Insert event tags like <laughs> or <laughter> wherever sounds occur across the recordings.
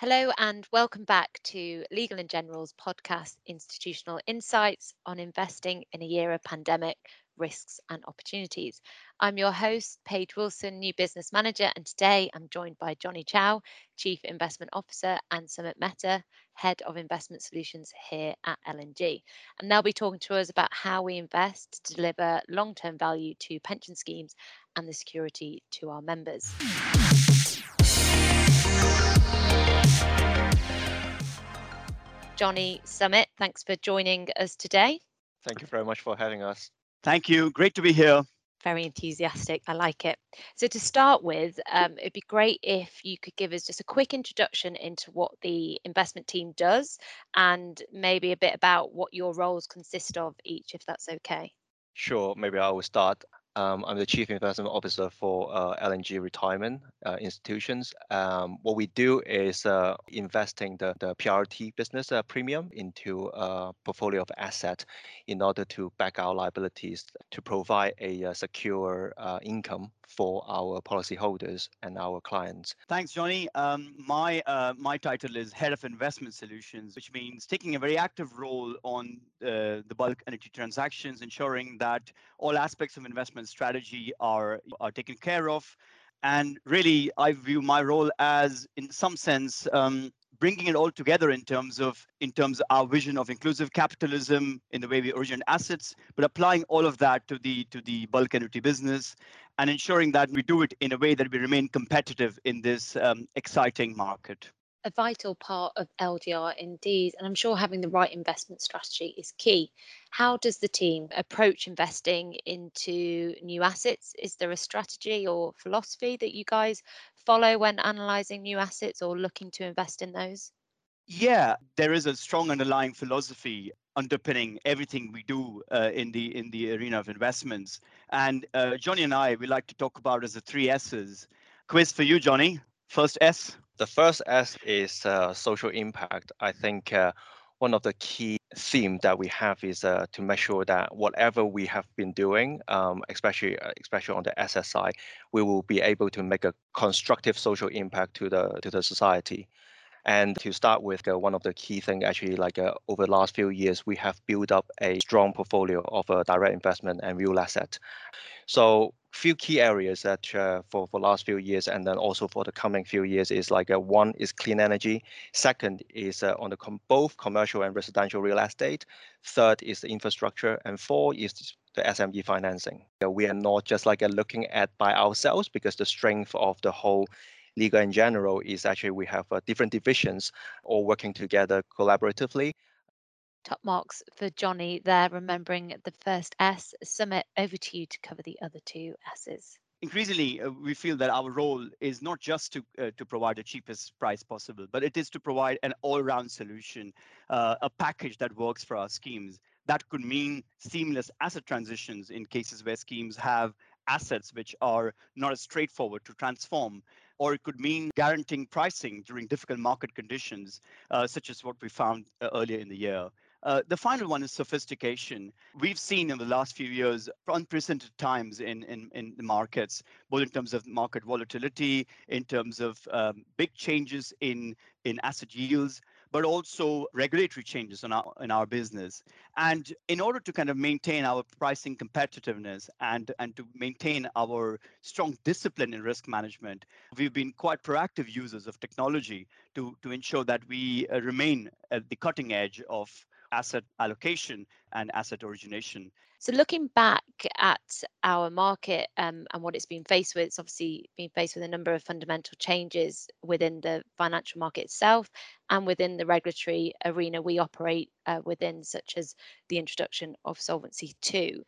Hello, and welcome back to Legal and General's podcast, Institutional Insights on Investing in a Year of Pandemic Risks and Opportunities. I'm your host, Paige Wilson, New Business Manager, and today I'm joined by Johnny Chow, Chief Investment Officer, and Sumit Mehta, Head of Investment Solutions here at L&G. And they'll be talking to us about how we invest to deliver long term value to pension schemes and the security to our members. Johnny Sumit. thanks for joining us today. Thank you very much for having us. Thank you. Great to be here. Very enthusiastic. I like it. So, to start with, um, it'd be great if you could give us just a quick introduction into what the investment team does and maybe a bit about what your roles consist of each, if that's okay. Sure, maybe I will start. Um, I'm the Chief Investment Officer for uh, L&G Retirement uh, Institutions. Um, what we do is uh, investing the, the PRT business uh, premium into a portfolio of assets in order to back our liabilities to provide a, uh, secure uh, income for our policyholders and our clients. Thanks, Johnny. Um, my uh, my title is Head of Investment Solutions, which means taking a very active role on uh, the bulk annuity transactions, ensuring that all aspects of investment strategy are are taken care of. And really, I view my role as, in some sense, um, bringing it all together in terms of in terms of our vision of inclusive capitalism in the way we originate assets, but applying all of that to the to the bulk annuity business and ensuring that we do it in a way that we remain competitive in this um, exciting market. A vital part of LGR indeed, and I'm sure having the right investment strategy is key. How does the team approach investing into new assets? Is there a strategy or philosophy that you guys follow when analysing new assets or looking to invest in those? Yeah, there is a strong underlying philosophy underpinning everything we do uh, in the in the arena of investments. And uh, Johnny and I, we like to talk about as the three S's. Quiz for you, Johnny. First S. The first S is uh, social impact. I think uh, one of the key themes that we have is uh, to make sure that whatever we have been doing, um, especially uh, especially on the side, we will be able to make a constructive social impact to the to the society. And to start with, uh, one of the key things actually, like uh, over the last few years, we have built up a strong portfolio of uh, direct investment and real asset. So few key areas that uh, for for last few years and then also for the coming few years is like uh, one is clean energy second is uh, on the com- both commercial and residential real estate third is the infrastructure and four is the SME financing. We are not just like uh, looking at by ourselves because the strength of the whole Legal and General is actually we have uh, different divisions all working together collaboratively top marks for Johnny there, remembering the first S. Sumit, over to you to cover the other two S's. Increasingly, uh, we feel that our role is not just to uh, to provide the cheapest price possible, but it is to provide an all-round solution, uh, a package that works for our schemes. That could mean seamless asset transitions in cases where schemes have assets which are not as straightforward to transform or it could mean guaranteeing pricing during difficult market conditions, uh, such as what we found uh, earlier in the year. Uh, the final one is sophistication. We've seen in the last few years unprecedented times in, in, in the markets, both in terms of market volatility, in terms of um, big changes in, in asset yields, but also regulatory changes in our, in our business. And in order to kind of maintain our pricing competitiveness and, and to maintain our strong discipline in risk management, we've been quite proactive users of technology to, to ensure that we uh, remain at the cutting edge of asset allocation and asset origination. So, looking back at our market um, and what it's been faced with, it's obviously been faced with a number of fundamental changes within the financial market itself and within the regulatory arena we operate uh, within, such as the introduction of Solvency II.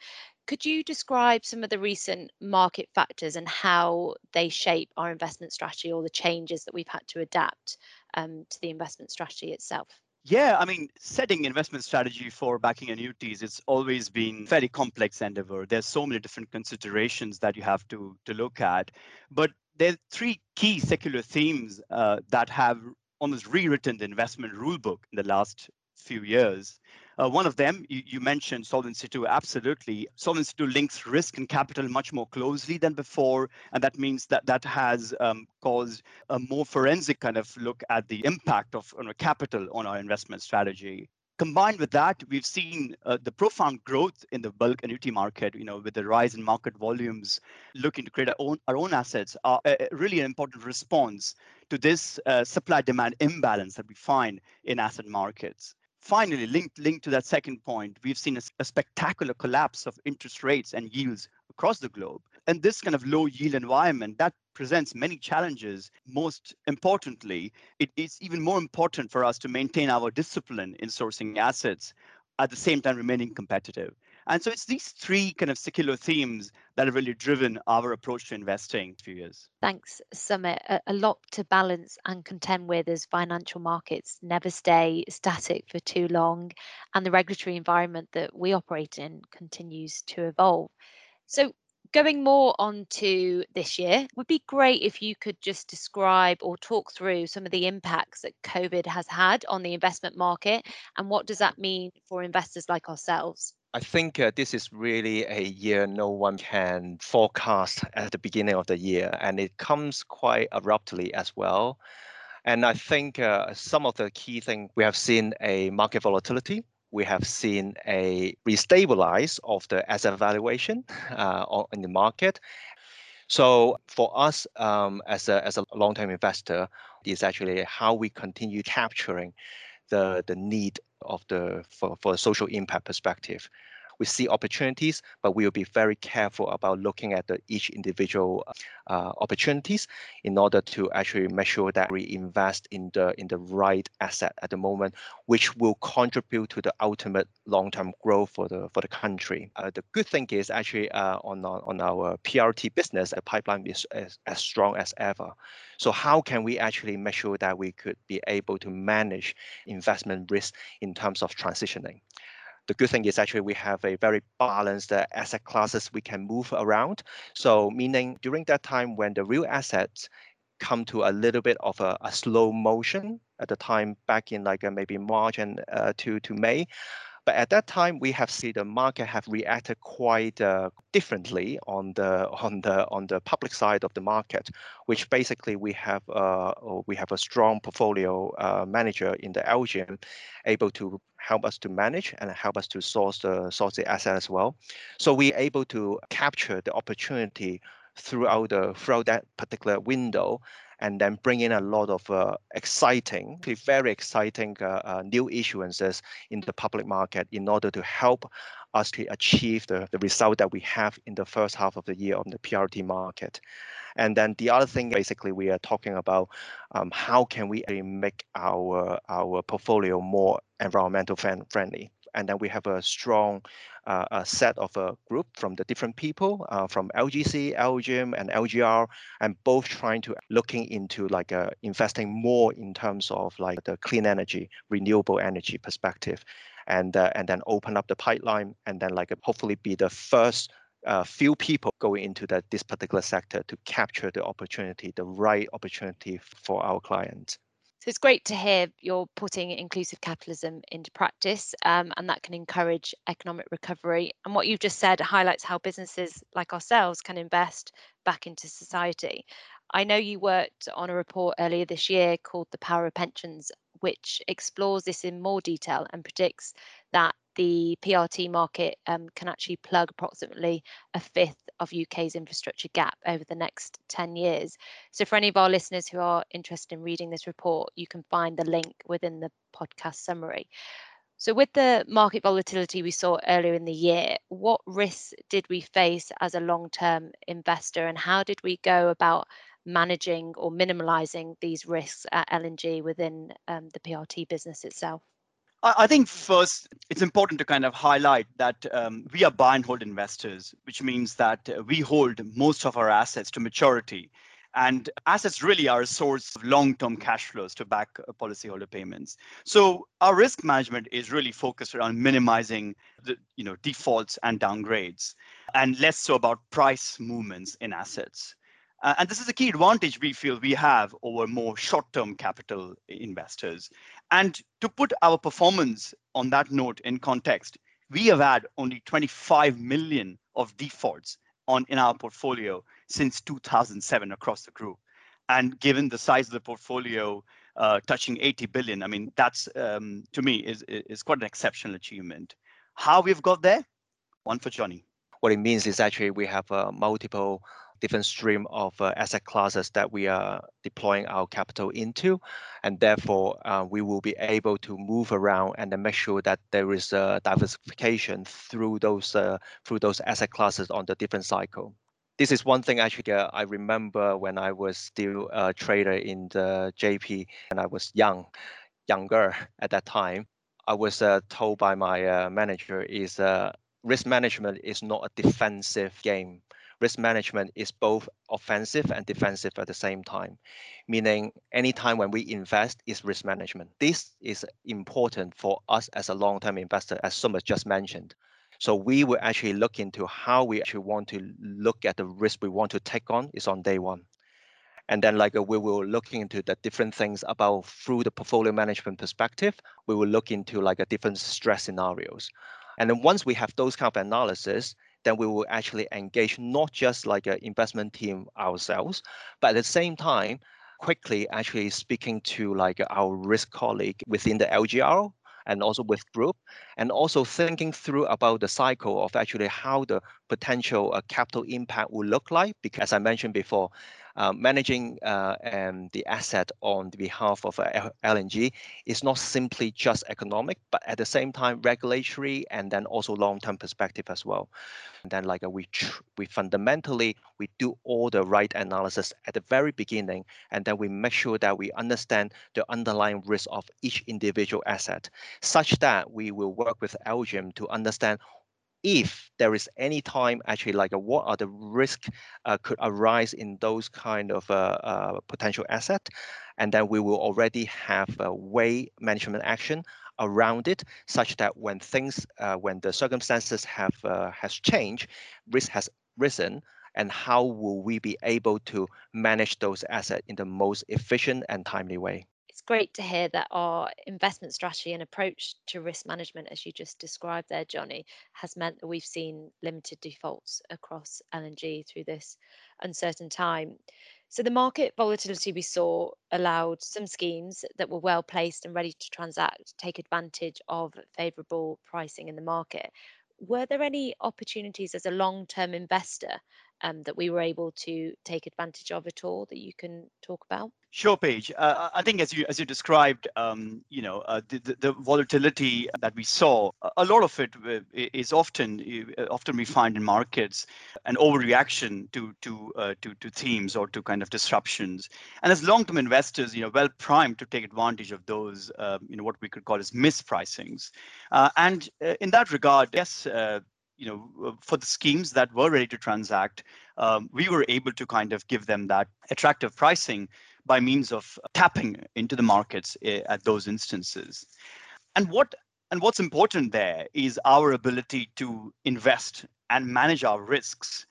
Could you describe some of the recent market factors and how they shape our investment strategy or the changes that we've had to adapt um, to the investment strategy itself? Yeah, I mean, setting investment strategy for backing annuities, it's always been very complex endeavor. There's so many different considerations that you have to, to look at. But there are three key secular themes uh, that have almost rewritten the investment rulebook in the last few years. Uh, one of them, you, you, mentioned Solvency II, absolutely. Solvency II links risk and capital much more closely than before. And that means that that has um, caused a more forensic kind of look at the impact of you know, capital on our investment strategy combined with that, we've seen uh, the profound growth in the bulk annuity market, you know, with the rise in market volumes, looking to create our own, our own assets, are a, really an important response to this uh, supply-demand imbalance that we find in asset markets. Finally, linked, linked to that second point, we've seen a, a spectacular collapse of interest rates and yields across the globe. And this kind of low yield environment, that presents many challenges. Most importantly, it is even more important for us to maintain our discipline in sourcing assets at the same time remaining competitive. And so it's these three kind of secular themes that have really driven our approach to investing a few years. Thanks, Sumit. A, a, lot to balance and contend with as financial markets never stay static for too long, and the regulatory environment that we operate in continues to evolve. So, going more on to this year, would be great if you could just describe or talk through some of the impacts that COVID has had on the investment market and what does that mean for investors like ourselves? I think uh, this is really a year no one can forecast at the beginning of the year, and it comes quite abruptly as well. And I think uh, some of the key things we have seen a market volatility we have seen a restabilize of the asset valuation uh, in the market. So for us um, as a as a long-term investor, is actually how we continue capturing the the need of the for, for a social impact perspective we see opportunities, but we will be very careful about looking at the, each individual uh, opportunities in order to actually make sure that we invest in the in the right asset at the moment, which will contribute to the ultimate long-term growth for the for the country. Uh, the good thing is actually uh, on on our PRT business, the pipeline is as, as strong as ever. So how can we actually make sure that we could be able to manage investment risk in terms of transitioning? The good thing is actually we have a very balanced uh, asset classes we can move around. So meaning during that time when the real assets come to a little bit of a, a slow motion at the time back in like uh, maybe March and uh, to to May, but at that time, we have seen the market have reacted quite uh, differently on the on the on the public side of the market, which basically we have uh, we have a strong portfolio uh, manager in the LGIM, able to help us to manage and help us to source the source the asset as well. So we're able to capture the opportunity throughout the throughout that particular window and then bring in a lot of uh, exciting, very exciting uh, uh, new issuances in the public market in order to help us to achieve the, the result that we have in the first half of the year on the PRT market. And then the other thing, basically, we are talking about um, how can we make our our portfolio more environmental friendly and then we have a strong uh, a set of a group from the different people uh, from LGC, LGIM, and LGR, and both trying to looking into like uh, investing more in terms of like the clean energy, renewable energy perspective, and uh, and then open up the pipeline, and then like hopefully be the first uh, few people going into that this particular sector to capture the opportunity, the right opportunity for our clients. So it's great to hear you're putting inclusive capitalism into practice, um, and that can encourage economic recovery. And what you've just said highlights how businesses like ourselves can invest back into society. I know you worked on a report earlier this year called The Power of Pensions, which explores this in more detail and predicts that the PRT market um, can actually plug approximately a fifth of UK's infrastructure gap over the next 10 years. So, for any of our listeners who are interested in reading this report, you can find the link within the podcast summary. So, with the market volatility we saw earlier in the year, what risks did we face as a long term investor, and how did we go about managing or minimalising these risks at L&G within um, the PRT business itself? I think first it's important to kind of highlight that um, we are buy and hold investors, which means that uh, we hold most of our assets to maturity. And assets really are a source of long-term cash flows to back uh, policyholder payments. So our risk management is really focused around minimizing the you know defaults and downgrades, and less so about price movements in assets. Uh, and this is a key advantage we feel we have over more short-term capital investors. And to put our performance on that note in context, we have had only 25 million of defaults on in our portfolio since 2007 across the group. And given the size of the portfolio uh, touching 80 billion, I mean, that's um, to me is, is quite an exceptional achievement. How we've got there? One for Johnny. What it means is actually we have uh, multiple different stream of uh, asset classes that we are deploying our capital into, and therefore uh, we will be able to move around and then make sure that there is a diversification through those uh, through those asset classes on the different cycle. This is one thing actually uh, I remember when I was still a trader in the JP and I was young, younger <laughs> at that time. I was uh, told by my uh, manager is risk management is not a defensive game risk management is both offensive and defensive at the same time, meaning anytime when we invest is risk management. This is important for us as a long-term investor, as Sumit just mentioned. So we will actually look into how we actually want to look at the risk we want to take on is on day one. And then like we will look into the different things about through the portfolio management perspective, we will look into like a different stress scenarios. And then once we have those kind of analysis, then we will actually engage not just like an investment team ourselves, but at the same time, quickly actually speaking to like our risk colleague within the LGR and also with group and also thinking through about the cycle of actually how the potential uh, capital impact will look like because as i mentioned before uh, managing uh, um, the asset on the behalf of uh, L&G is not simply just economic, but at the same time regulatory and then also long-term perspective as well. And then like uh, we we fundamentally we do all the right analysis at the very beginning, and then we make sure that we understand the underlying risk of each individual asset, such that we will work with LGIM to understand if there is any time actually like uh, what are the risk uh, could arise in those kind of uh, uh, potential asset and then we will already have a way management action around it such that when things uh, when the circumstances have uh, has changed risk has risen and how will we be able to manage those assets in the most efficient and timely way great to hear that our investment strategy and approach to risk management, as you just described there, Johnny, has meant that we've seen limited defaults across L&G through this uncertain time. So the market volatility we saw allowed some schemes that were well placed and ready to transact take advantage of favourable pricing in the market. Were there any opportunities as a long-term investor um, that we were able to take advantage of at all that you can talk about? Sure, Paige. Uh, I think as you as you described, um, you know, uh, the, the, the volatility that we saw, a lot of it uh, often uh, often we find in markets an overreaction to to uh, to to themes or to kind of disruptions. And as long-term investors, you know, well primed to take advantage of those, um, you know, what we could call as mispricings. Uh, and in that regard, yes, you know, for the schemes that were ready to transact, um, we were able to kind of give them that attractive pricing by means of tapping into the markets eh, at those instances. And what and what's important there is our ability to invest and manage our risks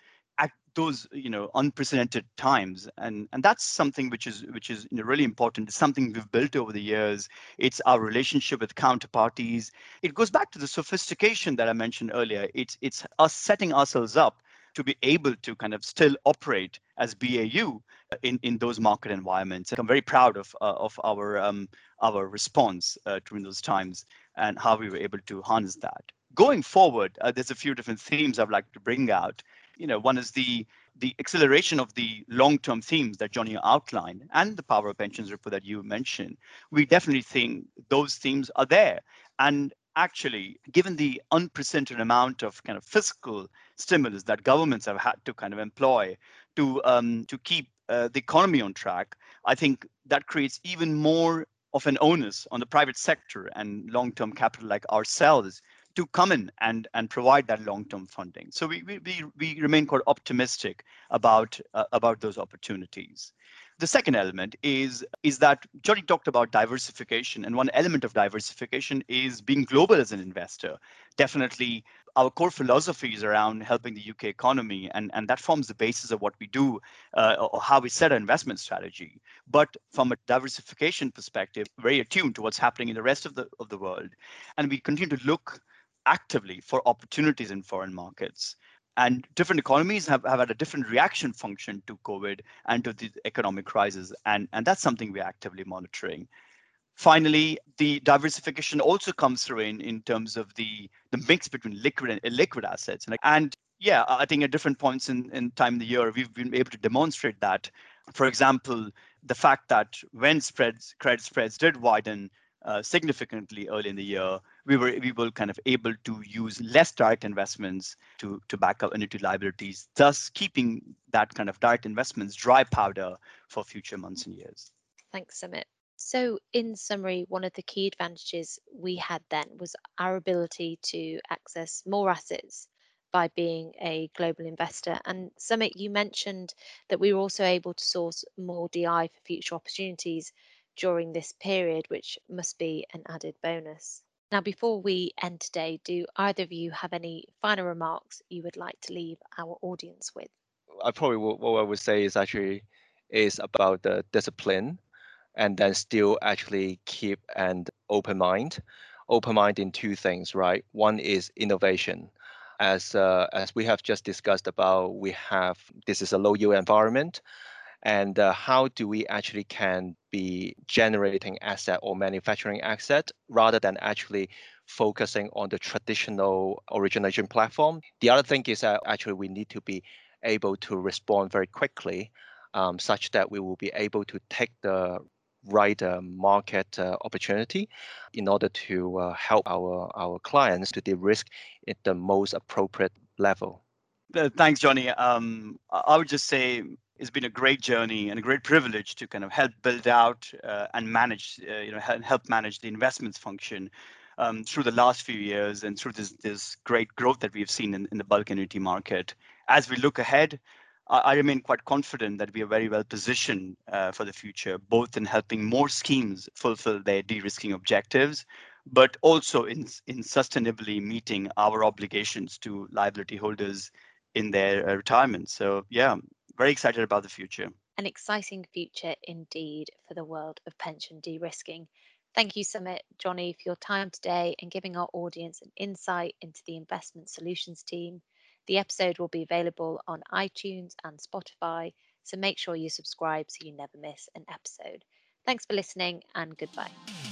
those you know unprecedented times and and that's something which is which is you know, really important it's something we've built over the years it's our relationship with counterparties it goes back to the sophistication that i mentioned earlier it's it's us setting ourselves up to be able to kind of still operate as BAU in, in those market environments. I'm very proud of uh, of our um, our response uh, during those times and how we were able to harness that. Going forward, uh, there's a few different themes I'd like to bring out. You know, one is the the acceleration of the long-term themes that Johnny outlined and the power of pensions report that you mentioned. We definitely think those themes are there. And actually, given the unprecedented amount of kind of fiscal stimulus that governments have had to kind of employ to um, to keep uh, the economy on track, I think that creates even more of an onus on the private sector and long-term capital like ourselves to come in and and provide that long-term funding. So we we we, remain quite optimistic about uh, about those opportunities. the second element is is that Johnny talked about diversification, and one element of diversification is being global as an investor. Definitely, our core philosophy is around helping the UK economy, and, and that forms the basis of what we do uh, or how we set our investment strategy. But from a diversification perspective, very attuned to what's happening in the rest of the of the world, and we continue to look actively for opportunities in foreign markets and different economies have, have had a different reaction function to COVID and to the economic crisis. And, and that's something we're actively monitoring. Finally, the diversification also comes through in, in terms of the, the mix between liquid and illiquid assets. And, and yeah, I think at different points in, in time in the year, we've been able to demonstrate that. For example, the fact that when spreads, credit spreads did widen, uh, significantly early in the year, we were we were kind of able to use less direct investments to to back up annuity liabilities, thus keeping that kind of direct investments dry powder for future months and years. Thanks, Sumit. So, in summary, one of the key advantages we had then was our ability to access more assets by being a global investor. And Sumit, you mentioned that we were also able to source more DI for future opportunities during this period, which must be an added bonus. Now, before we end today, do either of you have any final remarks you would like to leave our audience with? I probably what I would say is actually is about the discipline and then still actually keep an open mind. Open mind in two things, right? One is innovation. As uh, as we have just discussed about, we have this is a low yield environment and uh, how do we actually can be generating asset or manufacturing asset rather than actually focusing on the traditional origination platform. The other thing is that actually we need to be able to respond very quickly um, such that we will be able to take the right uh, market uh, opportunity in order to uh, help our, our clients to de-risk at the most appropriate level. Thanks, Johnny. Um, I would just say it's been a great journey and a great privilege to kind of help build out uh, and manage, uh, you know, help manage the investments function um, through the last few years and through this this great growth that we've seen in, in the bulk annuity market. As we look ahead, I, I remain quite confident that we are very well positioned uh, for the future, both in helping more schemes fulfill their de-risking objectives, but also in in sustainably meeting our obligations to liability holders in their uh, retirement. So yeah, very excited about the future. An exciting future indeed for the world of pension de risking. Thank you, Sumit, Johnny, for your time today and giving our audience an insight into the investment solutions team. The episode will be available on iTunes and Spotify, so make sure you subscribe so you never miss an episode. Thanks for listening and goodbye.